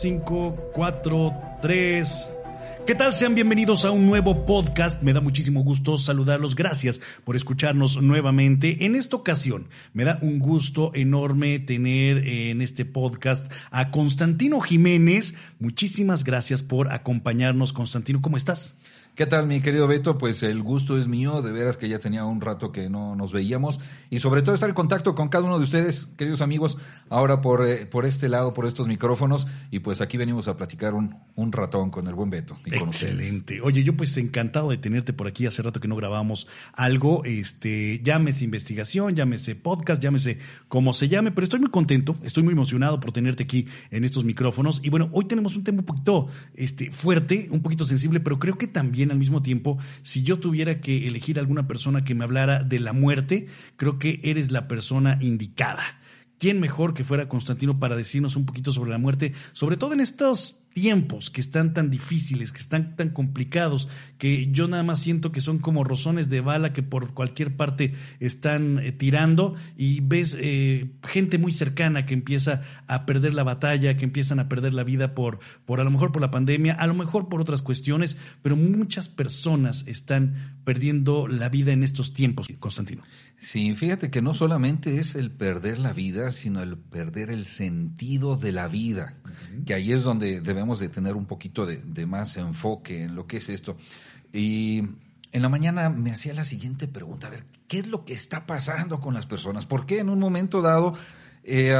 5, 4, 3. ¿Qué tal? Sean bienvenidos a un nuevo podcast. Me da muchísimo gusto saludarlos. Gracias por escucharnos nuevamente. En esta ocasión, me da un gusto enorme tener en este podcast a Constantino Jiménez. Muchísimas gracias por acompañarnos, Constantino. ¿Cómo estás? ¿Qué tal, mi querido Beto? Pues el gusto es mío, de veras que ya tenía un rato que no nos veíamos y sobre todo estar en contacto con cada uno de ustedes, queridos amigos, ahora por, eh, por este lado, por estos micrófonos y pues aquí venimos a platicar un, un ratón con el buen Beto. Y Excelente. Oye, yo pues encantado de tenerte por aquí, hace rato que no grabamos algo, este, llámese investigación, llámese podcast, llámese como se llame, pero estoy muy contento, estoy muy emocionado por tenerte aquí en estos micrófonos y bueno, hoy tenemos un tema un poquito este, fuerte, un poquito sensible, pero creo que también al mismo tiempo, si yo tuviera que elegir alguna persona que me hablara de la muerte, creo que eres la persona indicada. ¿Quién mejor que fuera Constantino para decirnos un poquito sobre la muerte, sobre todo en estos tiempos que están tan difíciles, que están tan complicados, que yo nada más siento que son como rozones de bala que por cualquier parte están eh, tirando y ves eh, gente muy cercana que empieza a perder la batalla, que empiezan a perder la vida por, por a lo mejor por la pandemia, a lo mejor por otras cuestiones, pero muchas personas están perdiendo la vida en estos tiempos, Constantino. Sí, fíjate que no solamente es el perder la vida, sino el perder el sentido de la vida, que ahí es donde debemos de tener un poquito de, más enfoque en lo que es esto. Y en la mañana me hacía la siguiente pregunta, a ver, ¿qué es lo que está pasando con las personas? ¿Por qué en un momento dado... Eh,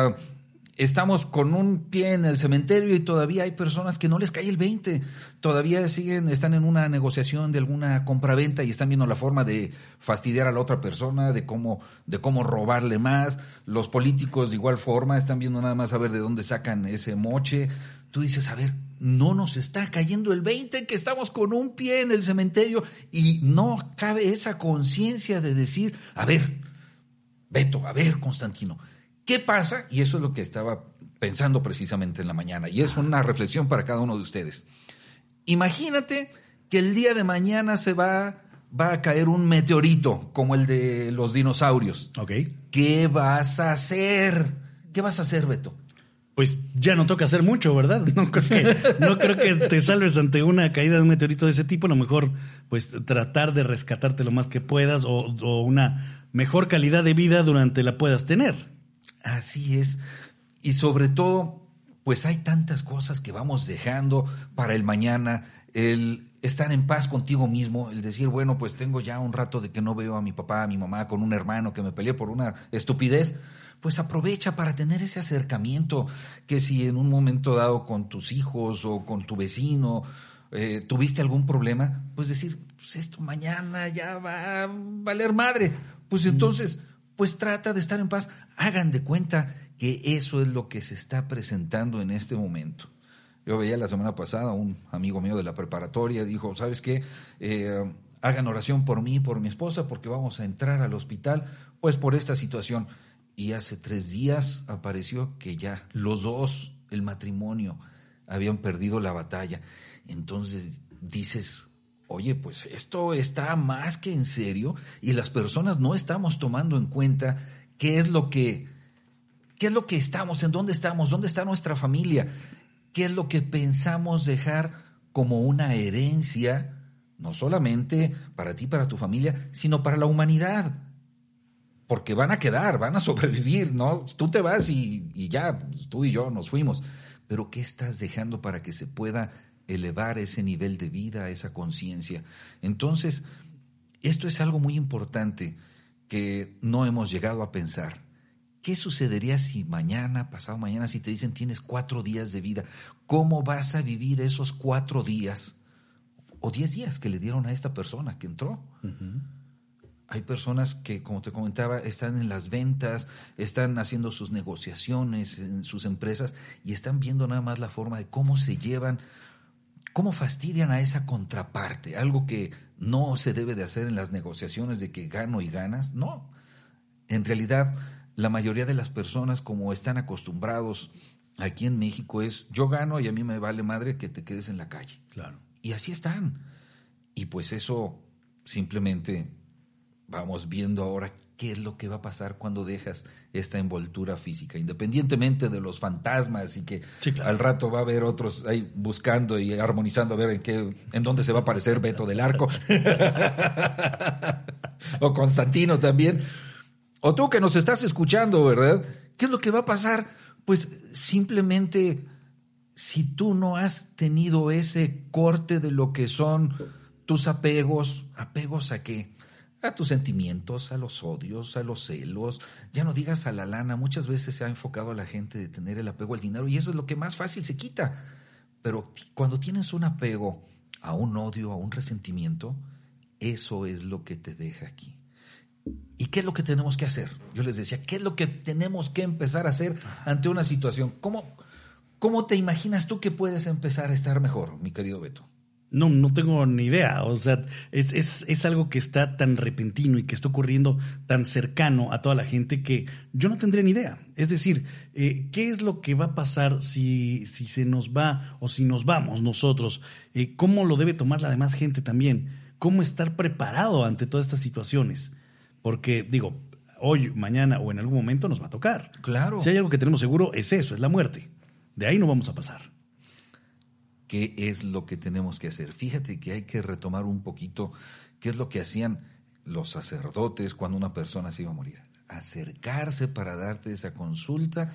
estamos con un pie en el cementerio y todavía hay personas que no les cae el 20, todavía siguen, están en una negociación de alguna compraventa y están viendo la forma de fastidiar a la otra persona, de cómo, de cómo robarle más. Los políticos de igual forma están viendo nada más a ver de dónde sacan ese moche. Tú dices, a ver, no nos está cayendo el 20 que estamos con un pie en el cementerio y no cabe esa conciencia de decir, a ver, Beto, a ver, Constantino, ¿Qué pasa? Y eso es lo que estaba pensando precisamente en la mañana. Y es una reflexión para cada uno de ustedes. Imagínate que el día de mañana se va, va a caer un meteorito como el de los dinosaurios. Ok. ¿Qué vas a hacer? ¿Qué vas a hacer, Beto? Pues ya no toca hacer mucho, ¿verdad? No creo, que, no creo que te salves ante una caída de un meteorito de ese tipo. A lo mejor, pues tratar de rescatarte lo más que puedas o, o una mejor calidad de vida durante la puedas tener. Así es. Y sobre todo, pues hay tantas cosas que vamos dejando para el mañana, el estar en paz contigo mismo, el decir, bueno, pues tengo ya un rato de que no veo a mi papá, a mi mamá, con un hermano que me peleé por una estupidez, pues aprovecha para tener ese acercamiento, que si en un momento dado con tus hijos o con tu vecino eh, tuviste algún problema, pues decir, pues esto mañana ya va a valer madre. Pues entonces pues trata de estar en paz. Hagan de cuenta que eso es lo que se está presentando en este momento. Yo veía la semana pasada un amigo mío de la preparatoria, dijo, ¿sabes qué? Eh, hagan oración por mí y por mi esposa porque vamos a entrar al hospital, pues por esta situación. Y hace tres días apareció que ya los dos, el matrimonio, habían perdido la batalla. Entonces dices, oye, pues esto está más que en serio y las personas no estamos tomando en cuenta qué es lo que, qué es lo que estamos, en dónde estamos, dónde está nuestra familia, qué es lo que pensamos dejar como una herencia, no solamente para ti, para tu familia, sino para la humanidad. Porque van a quedar, van a sobrevivir, ¿no? Tú te vas y, y ya, tú y yo nos fuimos. Pero ¿qué estás dejando para que se pueda elevar ese nivel de vida, esa conciencia. Entonces, esto es algo muy importante que no hemos llegado a pensar. ¿Qué sucedería si mañana, pasado mañana, si te dicen tienes cuatro días de vida? ¿Cómo vas a vivir esos cuatro días o diez días que le dieron a esta persona que entró? Hay personas que, como te comentaba, están en las ventas, están haciendo sus negociaciones en sus empresas y están viendo nada más la forma de cómo se llevan ¿Cómo fastidian a esa contraparte? Algo que no se debe de hacer en las negociaciones de que gano y ganas. No. En realidad, la mayoría de las personas, como están acostumbrados aquí en México, es yo gano y a mí me vale madre que te quedes en la calle. Claro. Y así están. Y pues eso simplemente vamos viendo ahora qué es lo que va a pasar cuando dejas esta envoltura física, independientemente de los fantasmas y que al rato va a haber otros ahí buscando y armonizando a ver en qué, en dónde se va a aparecer Beto del Arco o Constantino también. O tú que nos estás escuchando, ¿verdad? ¿Qué es lo que va a pasar? Pues simplemente si tú no has tenido ese corte de lo que son tus apegos, apegos a qué? A tus sentimientos, a los odios, a los celos, ya no digas a la lana, muchas veces se ha enfocado a la gente de tener el apego al dinero y eso es lo que más fácil se quita. Pero cuando tienes un apego a un odio, a un resentimiento, eso es lo que te deja aquí. ¿Y qué es lo que tenemos que hacer? Yo les decía, ¿qué es lo que tenemos que empezar a hacer ante una situación? ¿Cómo, cómo te imaginas tú que puedes empezar a estar mejor, mi querido Beto? No, no tengo ni idea. O sea, es, es, es, algo que está tan repentino y que está ocurriendo tan cercano a toda la gente que yo no tendría ni idea. Es decir, eh, ¿qué es lo que va a pasar si, si se nos va o si nos vamos nosotros? Eh, ¿Cómo lo debe tomar la demás gente también? ¿Cómo estar preparado ante todas estas situaciones? Porque, digo, hoy, mañana o en algún momento nos va a tocar. Claro. Si hay algo que tenemos seguro, es eso, es la muerte. De ahí no vamos a pasar qué es lo que tenemos que hacer. Fíjate que hay que retomar un poquito qué es lo que hacían los sacerdotes cuando una persona se iba a morir. Acercarse para darte esa consulta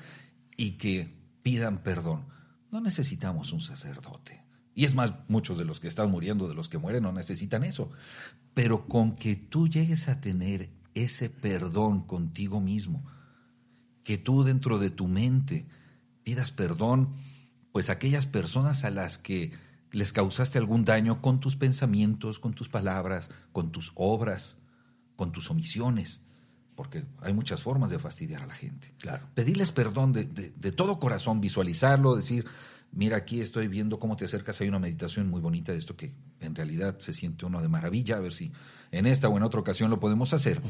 y que pidan perdón. No necesitamos un sacerdote. Y es más, muchos de los que están muriendo, de los que mueren, no necesitan eso. Pero con que tú llegues a tener ese perdón contigo mismo, que tú dentro de tu mente pidas perdón, pues aquellas personas a las que les causaste algún daño con tus pensamientos, con tus palabras, con tus obras, con tus omisiones, porque hay muchas formas de fastidiar a la gente. Claro. Pedirles perdón de, de, todo corazón, visualizarlo, decir, mira, aquí estoy viendo cómo te acercas, hay una meditación muy bonita de esto que en realidad se siente uno de maravilla, a ver si en esta o en otra ocasión lo podemos hacer.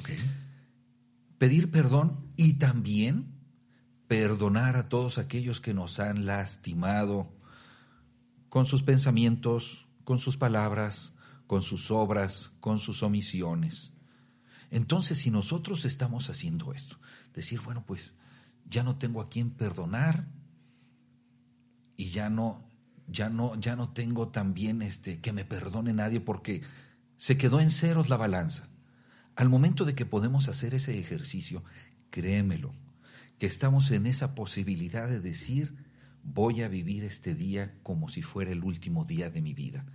Pedir perdón y también perdonar a todos aquellos que nos han lastimado con sus pensamientos, con sus palabras, con sus obras, con sus omisiones. Entonces, si nosotros estamos haciendo esto, decir, bueno, pues ya no tengo a quien perdonar y ya no ya no ya no tengo también este que me perdone nadie porque se quedó en ceros la balanza. Al momento de que podemos hacer ese ejercicio, créemelo, que estamos en esa posibilidad de decir, voy a vivir este día como si fuera el último día de mi vida.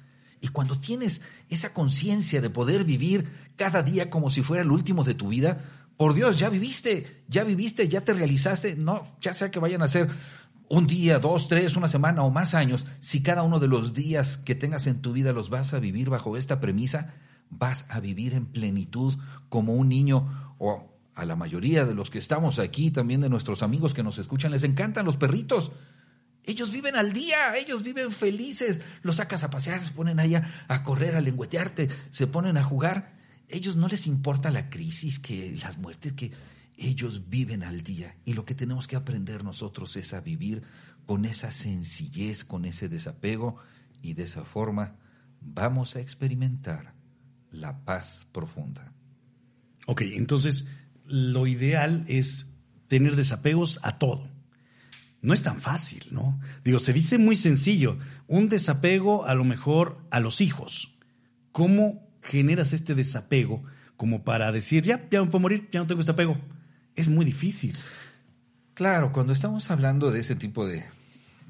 Y cuando tienes esa conciencia de poder vivir cada día como si fuera el último de tu vida, por Dios, ya viviste, ya viviste, ya te realizaste, no, ya sea que vayan a ser un día, dos, tres, una semana o más años, si cada uno de los días que tengas en tu vida los vas a vivir bajo esta premisa, vas a vivir en plenitud como un niño o a la mayoría de los que estamos aquí, también de nuestros amigos que nos escuchan, les encantan los perritos. Ellos viven al día, ellos viven felices. Los sacas a pasear, se ponen ahí a, correr, a lengüetearte, se ponen a jugar. Ellos no les importa la crisis, que las muertes, que ellos viven al día. Y lo que tenemos que aprender nosotros es a vivir con esa sencillez, con ese desapego, y de esa forma vamos a experimentar la paz profunda. Ok, entonces lo ideal es tener desapegos a todo. No es tan fácil, ¿no? Digo, se dice muy sencillo, un desapego a lo mejor a los hijos. ¿Cómo generas este desapego como para decir, ya, ya me puedo morir, ya no tengo este apego? Es muy difícil. Claro, cuando estamos hablando de ese tipo de,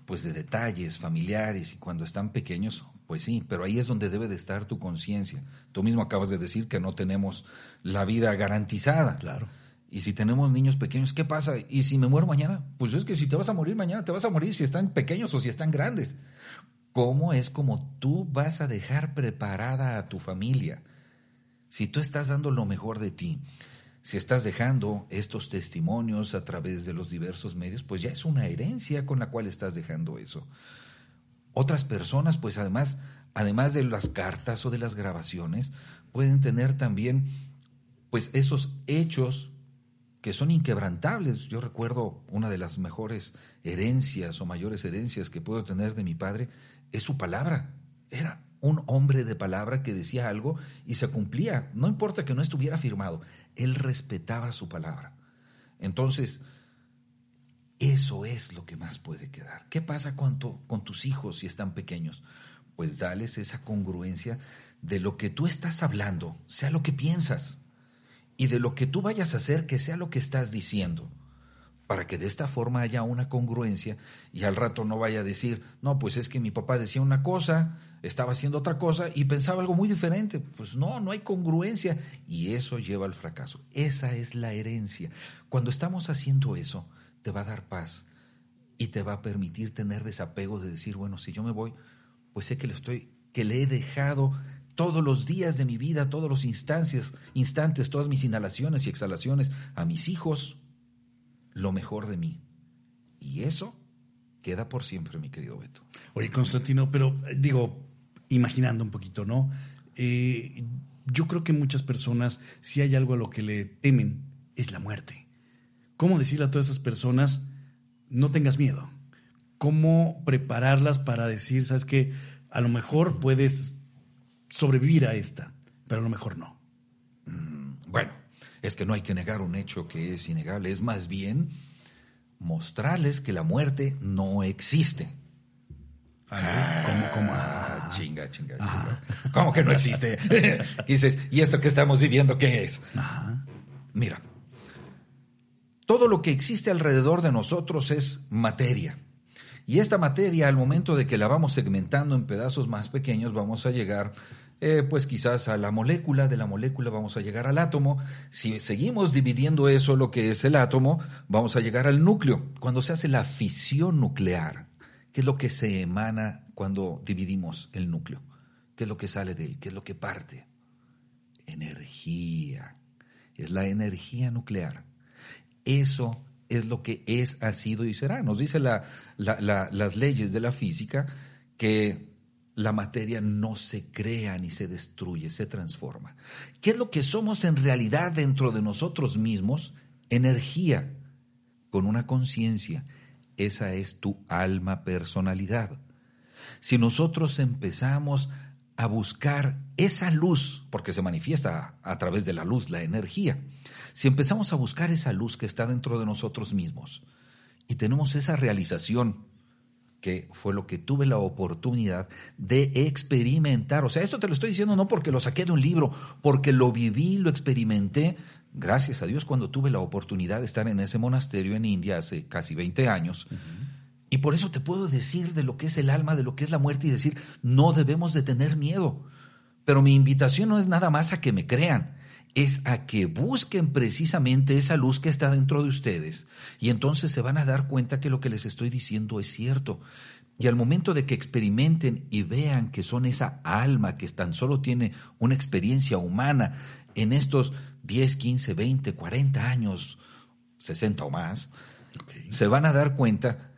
pues de detalles familiares y cuando están pequeños, pues sí, pero ahí es donde debe de estar tu conciencia. Tú mismo acabas de decir que no tenemos la vida garantizada. Claro. Y si tenemos niños pequeños, ¿qué pasa? ¿Y si me muero mañana? Pues es que si te vas a morir mañana, te vas a morir si están pequeños o si están grandes. ¿Cómo es como tú vas a dejar preparada a tu familia? Si tú estás dando lo mejor de ti, si estás dejando estos testimonios a través de los diversos medios, pues ya es una herencia con la cual estás dejando eso. Otras personas, pues además, además de las cartas o de las grabaciones, pueden tener también, pues esos hechos que son inquebrantables. Yo recuerdo una de las mejores herencias o mayores herencias que puedo tener de mi padre es su palabra. Era un hombre de palabra que decía algo y se cumplía, no importa que no estuviera firmado, él respetaba su palabra. Entonces, eso es lo que más puede quedar. ¿Qué pasa con, con tus hijos si están pequeños? Pues dales esa congruencia de lo que tú estás hablando, sea lo que piensas, y de lo que tú vayas a hacer, que sea lo que estás diciendo para que de esta forma haya una congruencia y al rato no vaya a decir, no, pues es que mi papá decía una cosa, estaba haciendo otra cosa y pensaba algo muy diferente. Pues no, no hay congruencia y eso lleva al fracaso. Esa es la herencia. Cuando estamos haciendo eso, te va a dar paz y te va a permitir tener desapego de decir, bueno, si yo me voy, pues sé que le estoy, que le he dejado todos los días de mi vida, todos los instancias, instantes, todas mis inhalaciones y exhalaciones a mis hijos, lo mejor de mí. Y eso queda por siempre, mi querido Beto. Oye, Constantino, pero eh, digo, imaginando un poquito, ¿no? Eh, yo creo que muchas personas, si hay algo a lo que le temen, es la muerte. ¿Cómo decirle a todas esas personas, no tengas miedo? ¿Cómo prepararlas para decir, sabes que a lo mejor puedes sobrevivir a esta, pero a lo mejor no? Mm, bueno, es que no hay que negar un hecho que es innegable, es más bien mostrarles que la muerte no existe. Ah, ¿Cómo, cómo? Ah, chinga, chinga, chinga. ¿Cómo que no existe? dices, ¿y esto que estamos viviendo qué es? Mira, todo lo que existe alrededor de nosotros es materia. Y esta materia, al momento de que la vamos segmentando en pedazos más pequeños, vamos a llegar eh, pues quizás a la molécula, de la molécula vamos a llegar al átomo. Si seguimos dividiendo eso, lo que es el átomo, vamos a llegar al núcleo. Cuando se hace la fisión nuclear, ¿qué es lo que se emana cuando dividimos el núcleo? ¿Qué es lo que sale de él? ¿Qué es lo que parte? Energía. Es la energía nuclear. Eso es lo que es, ha sido y será. Nos dice la, las leyes de la física que la materia no se crea ni se destruye, se transforma. ¿Qué es lo que somos en realidad dentro de nosotros mismos? Energía, con una conciencia. Esa es tu alma personalidad. Si nosotros empezamos a buscar esa luz, porque se manifiesta a, través de la luz, la energía, si empezamos a buscar esa luz que está dentro de nosotros mismos y tenemos esa realización, que fue lo que tuve la oportunidad de experimentar. O sea, esto te lo estoy diciendo no porque lo saqué de un libro, porque lo viví, lo experimenté, gracias a Dios, cuando tuve la oportunidad de estar en ese monasterio en India hace casi 20 años. Y por eso te puedo decir de lo que es el alma, de lo que es la muerte y decir, no debemos de tener miedo. Pero mi invitación no es nada más a que me crean, es a que busquen precisamente esa luz que está dentro de ustedes y entonces se van a dar cuenta que lo que les estoy diciendo es cierto. Y al momento de que experimenten y vean que son esa alma que tan solo tiene una experiencia humana en estos 10, 15, 20, 40 años, 60 o más, se van a dar cuenta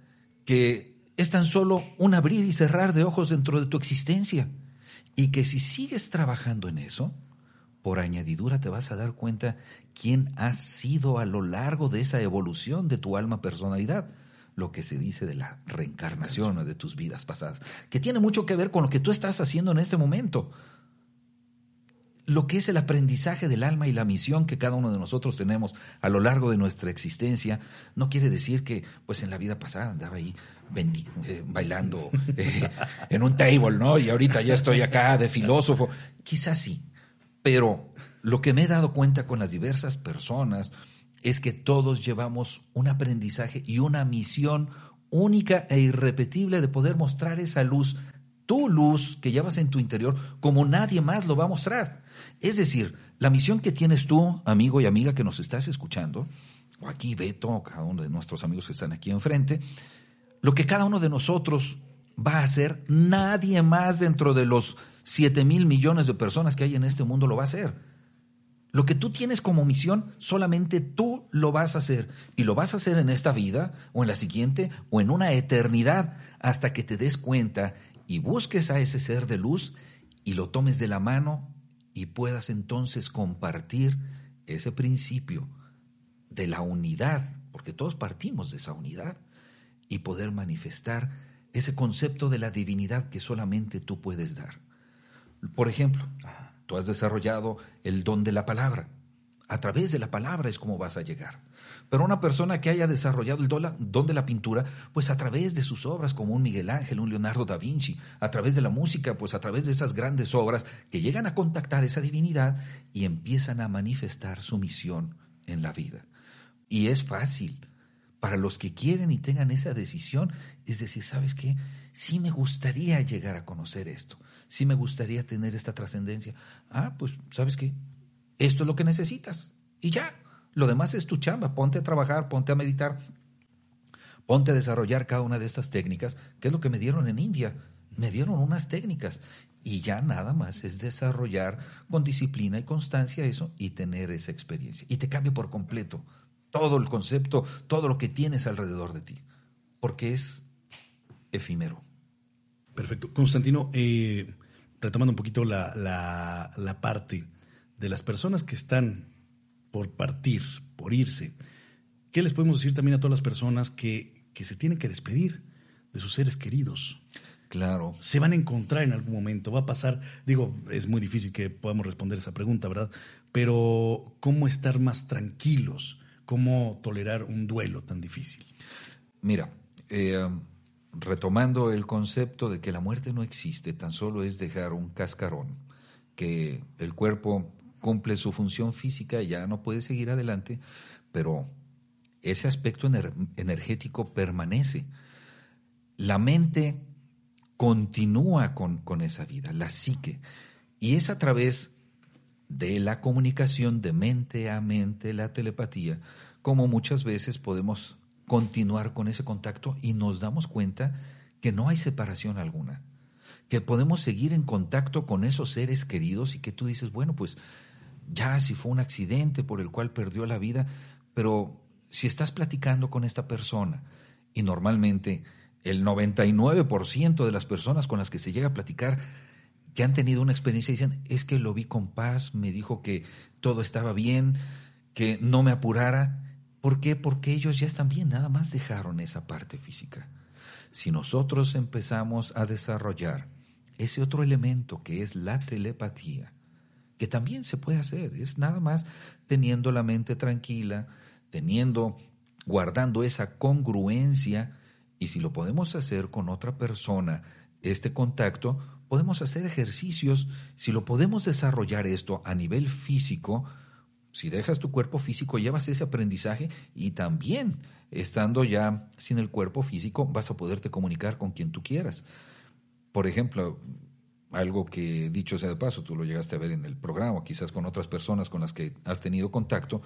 que es tan solo un abrir y cerrar de ojos dentro de tu existencia. Y que si sigues trabajando en eso, por añadidura te vas a dar cuenta quién has sido a lo largo de esa evolución de tu alma personalidad, lo que se dice de la reencarnación o de tus vidas pasadas, que tiene mucho que ver con lo que tú estás haciendo en este momento. Lo que es el aprendizaje del alma y la misión que cada uno de nosotros tenemos a lo largo de nuestra existencia, no quiere decir que pues en la vida pasada andaba ahí eh, bailando eh, en un table, ¿no? Y ahorita ya estoy acá de filósofo. Quizás sí, pero lo que me he dado cuenta con las diversas personas es que todos llevamos un aprendizaje y una misión única e irrepetible de poder mostrar esa luz, tu luz que llevas en tu interior, como nadie más lo va a mostrar. Es decir, la misión que tienes tú, amigo y amiga que nos estás escuchando, o aquí Beto, o cada uno de nuestros amigos que están aquí enfrente, lo que cada uno de nosotros va a hacer, nadie más dentro de los 7 mil millones de personas que hay en este mundo lo va a hacer. Lo que tú tienes como misión, solamente tú lo vas a hacer. Y lo vas a hacer en esta vida, o en la siguiente, o en una eternidad, hasta que te des cuenta y busques a ese ser de luz y lo tomes de la mano y puedas entonces compartir ese principio de la unidad, porque todos partimos de esa unidad, y poder manifestar ese concepto de la divinidad que solamente tú puedes dar. Por ejemplo, tú has desarrollado el don de la palabra. A través de la palabra es como vas a llegar. Pero una persona que haya desarrollado el don de la pintura, pues a través de sus obras, como un Miguel Ángel, un Leonardo da Vinci, a través de la música, pues a través de esas grandes obras que llegan a contactar esa divinidad y empiezan a manifestar su misión en la vida. Y es fácil. Para los que quieren y tengan esa decisión, es decir, ¿sabes qué? Sí me gustaría llegar a conocer esto. Sí me gustaría tener esta trascendencia. Ah, pues, ¿sabes qué? Esto es lo que necesitas. Y ya. Lo demás es tu chamba. Ponte a trabajar, ponte a meditar, ponte a desarrollar cada una de estas técnicas, que es lo que me dieron en India. Me dieron unas técnicas y ya nada más es desarrollar con disciplina y constancia eso y tener esa experiencia. Y te cambia por completo todo el concepto, todo lo que tienes alrededor de ti, porque es efímero. Perfecto. Constantino, eh, retomando un poquito la, la parte de las personas que están por partir, por irse, ¿qué les podemos decir también a todas las personas que, que se tienen que despedir de sus seres queridos? Claro. Se van a encontrar en algún momento, va a pasar, digo, es muy difícil que podamos responder esa pregunta, ¿verdad? Pero ¿cómo estar más tranquilos? ¿Cómo tolerar un duelo tan difícil? Mira, eh, retomando el concepto de que la muerte no existe, tan solo es dejar un cascarón, que el cuerpo cumple su función física y ya no puede seguir adelante, pero ese aspecto energético permanece. La mente continúa con, con, esa vida, la psique, y es a través de la comunicación de mente a mente, la telepatía, como muchas veces podemos continuar con ese contacto y nos damos cuenta que no hay separación alguna, que podemos seguir en contacto con esos seres queridos y que tú dices, bueno, pues ya si fue un accidente por el cual perdió la vida, pero si estás platicando con esta persona y normalmente el 99% de las personas con las que se llega a platicar que han tenido una experiencia dicen, es que lo vi con paz, me dijo que todo estaba bien, que no me apurara. ¿Por qué? Porque ellos ya están bien, nada más dejaron esa parte física. Si nosotros empezamos a desarrollar ese otro elemento que es la telepatía, que también se puede hacer, es nada más teniendo la mente tranquila, teniendo, guardando esa congruencia, y si lo podemos hacer con otra persona, este contacto, podemos hacer ejercicios, si lo podemos desarrollar esto a nivel físico, si dejas tu cuerpo físico, llevas ese aprendizaje y también, estando ya sin el cuerpo físico, vas a poderte comunicar con quien tú quieras. Por ejemplo, algo que dicho sea de paso, tú lo llegaste a ver en el programa, quizás con otras personas con las que has tenido contacto,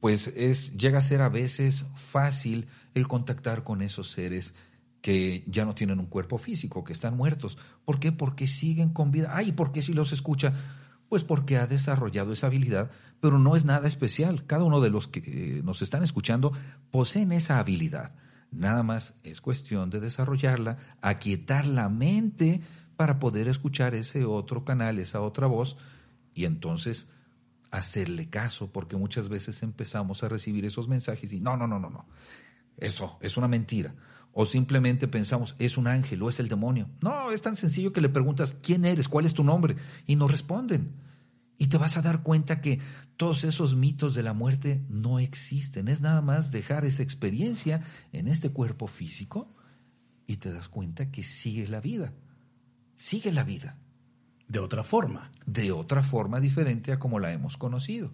pues es llega a ser a veces fácil el contactar con esos seres que ya no tienen un cuerpo físico, que están muertos. ¿Por qué? Porque siguen con vida. Ay, ¿por qué si los escucha? Pues porque ha desarrollado esa habilidad, pero no es nada especial. Cada uno de los que eh, nos están escuchando poseen esa habilidad. Nada más es cuestión de desarrollarla, aquietar la mente, para poder escuchar ese otro canal, esa otra voz, y entonces hacerle caso, porque muchas veces empezamos a recibir esos mensajes y no, no, no, no, no, eso es una mentira. O simplemente pensamos, es un ángel o es el demonio. No, es tan sencillo que le preguntas, ¿quién eres? ¿Cuál es tu nombre? Y nos responden. Y te vas a dar cuenta que todos esos mitos de la muerte no existen. Es nada más dejar esa experiencia en este cuerpo físico y te das cuenta que sigue la vida sigue la vida. De otra forma. De otra forma diferente a como la hemos conocido.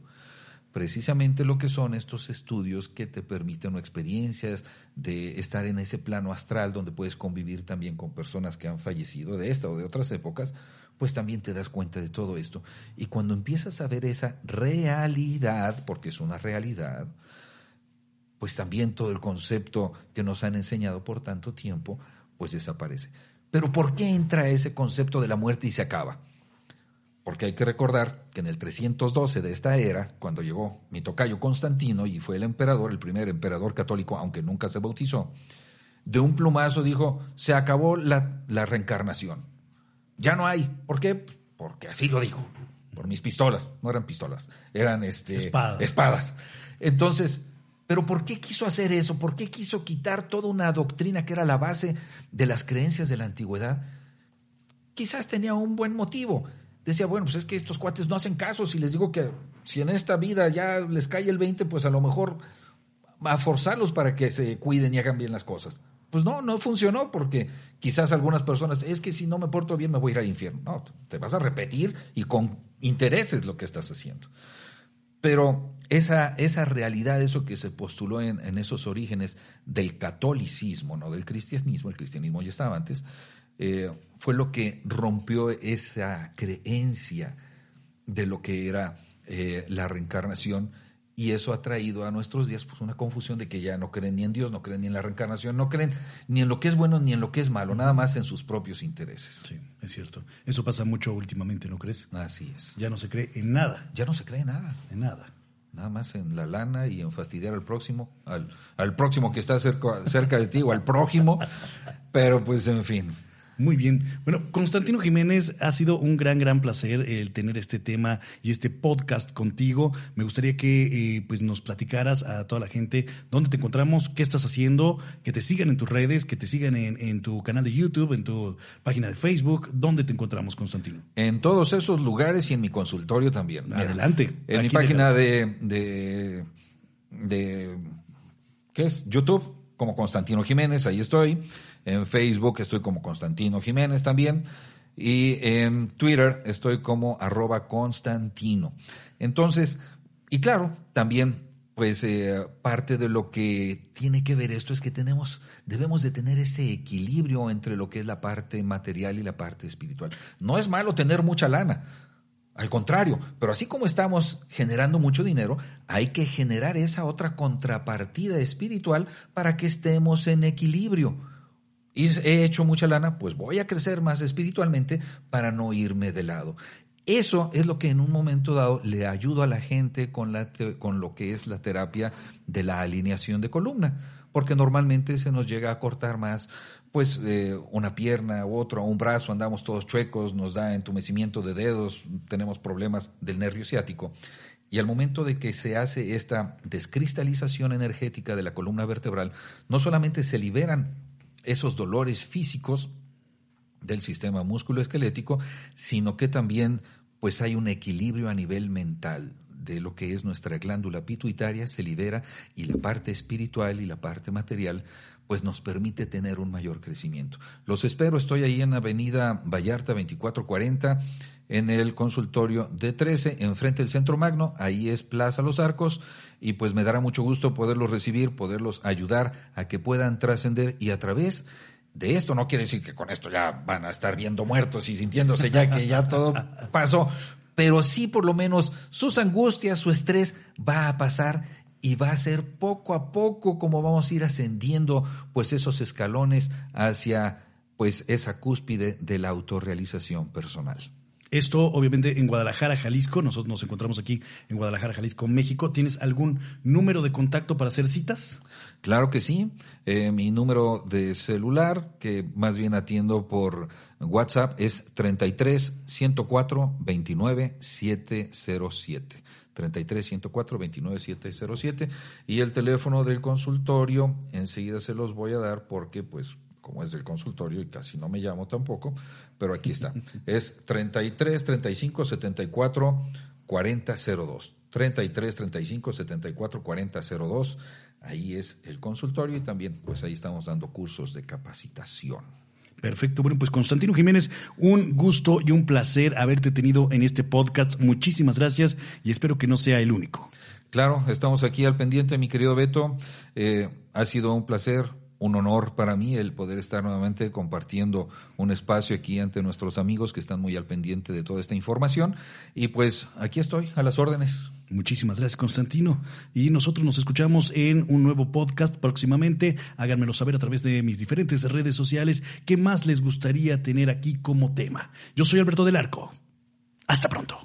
Precisamente lo que son estos estudios que te permiten experiencias de estar en ese plano astral donde puedes convivir también con personas que han fallecido de esta o de otras épocas, pues también te das cuenta de todo esto. Y cuando empiezas a ver esa realidad, porque es una realidad, pues también todo el concepto que nos han enseñado por tanto tiempo, pues desaparece. Pero ¿por qué entra ese concepto de la muerte y se acaba? Porque hay que recordar que en el 312 de esta era, cuando llegó mi tocayo Constantino y fue el emperador, el primer emperador católico, aunque nunca se bautizó, de un plumazo dijo, se acabó la, reencarnación. Ya no hay. ¿Por qué? Porque así lo dijo. Por mis pistolas. No eran pistolas, eran este, espadas. espadas. Entonces, pero ¿por qué quiso hacer eso? ¿Por qué quiso quitar toda una doctrina que era la base de las creencias de la antigüedad? Quizás tenía un buen motivo. decía, bueno, pues es que estos cuates no hacen caso. Si les digo que si en esta vida ya les cae el 20, pues a lo mejor a forzarlos para que se cuiden y hagan bien las cosas. Pues no, no funcionó porque quizás algunas personas, es que si no me porto bien me voy a ir al infierno. No, te vas a repetir y con intereses lo que estás haciendo. Pero esa, esa realidad, eso que se postuló en, en, esos orígenes del catolicismo, no del cristianismo, el cristianismo ya estaba antes, eh, fue lo que rompió esa creencia de lo que era eh, la reencarnación y eso ha traído a nuestros días pues una confusión de que ya no creen ni en Dios, no creen ni en la reencarnación, no creen ni en lo que es bueno ni en lo que es malo, nada más en sus propios intereses. Sí, es cierto. Eso pasa mucho últimamente, ¿no crees? Así es. Ya no se cree en nada. Ya no se cree en nada. En nada. Nada más en la lana y en fastidiar al próximo, al, al próximo que está cerca, cerca de ti o al prójimo. Pero pues en fin, muy bien. Bueno, Constantino Jiménez, ha sido un gran, gran placer el tener este tema y este podcast contigo. Me gustaría que eh, pues nos platicaras a toda la gente dónde te encontramos, qué estás haciendo, que te sigan en tus redes, que te sigan en, tu canal de YouTube, en tu página de Facebook. ¿Dónde te encontramos, Constantino? En todos esos lugares y en mi consultorio también. Adelante. En mi página de, de, de, ¿qué es? YouTube, como Constantino Jiménez, ahí estoy. En Facebook estoy como Constantino Jiménez también. Y en Twitter estoy como arroba Constantino. Entonces, y claro, también pues eh, parte de lo que tiene que ver esto es que tenemos, debemos de tener ese equilibrio entre lo que es la parte material y la parte espiritual. No es malo tener mucha lana, al contrario, pero así como estamos generando mucho dinero, hay que generar esa otra contrapartida espiritual para que estemos en equilibrio y he hecho mucha lana, pues voy a crecer más espiritualmente para no irme de lado. Eso es lo que en un momento dado le ayuda a la gente con, la, con lo que es la terapia de la alineación de columna, porque normalmente se nos llega a cortar más, pues eh, una pierna u otra, un brazo, andamos todos chuecos, nos da entumecimiento de dedos, tenemos problemas del nervio ciático. Y al momento de que se hace esta descristalización energética de la columna vertebral, no solamente se liberan esos dolores físicos del sistema musculoesquelético, sino que también pues hay un equilibrio a nivel mental de lo que es nuestra glándula pituitaria se libera y la parte espiritual y la parte material pues nos permite tener un mayor crecimiento. Los espero, estoy ahí en Avenida Vallarta 2440 en el consultorio D13, enfrente del Centro Magno, ahí es Plaza Los Arcos, y pues me dará mucho gusto poderlos recibir, poderlos ayudar a que puedan trascender y a través de esto, no quiere decir que con esto ya van a estar viendo muertos y sintiéndose ya que ya todo pasó, pero sí por lo menos sus angustias, su estrés va a pasar y va a ser poco a poco como vamos a ir ascendiendo pues esos escalones hacia pues esa cúspide de la autorrealización personal. Esto, obviamente, en Guadalajara, Jalisco. Nosotros nos encontramos aquí en Guadalajara, Jalisco, México. ¿Tienes algún número de contacto para hacer citas? Claro que sí. Eh, mi número de celular, que más bien atiendo por WhatsApp, es 33 104 29 707. 33 104 29 707 y el teléfono del consultorio enseguida se los voy a dar porque pues como es del consultorio y casi no me llamo tampoco, pero aquí está. Es 33 35 74 40 02. 33 35 74 40 02. Ahí es el consultorio y también pues ahí estamos dando cursos de capacitación. Perfecto. Bueno, pues Constantino Jiménez, un gusto y un placer haberte tenido en este podcast. Muchísimas gracias y espero que no sea el único. Claro, estamos aquí al pendiente, mi querido Beto. Eh, ha sido un placer un honor para mí el poder estar nuevamente compartiendo un espacio aquí ante nuestros amigos que están muy al pendiente de toda esta información. Y pues aquí estoy, a las órdenes. Muchísimas gracias, Constantino. Y nosotros nos escuchamos en un nuevo podcast próximamente. Háganmelo saber a través de mis diferentes redes sociales qué más les gustaría tener aquí como tema. Yo soy Alberto del Arco. Hasta pronto.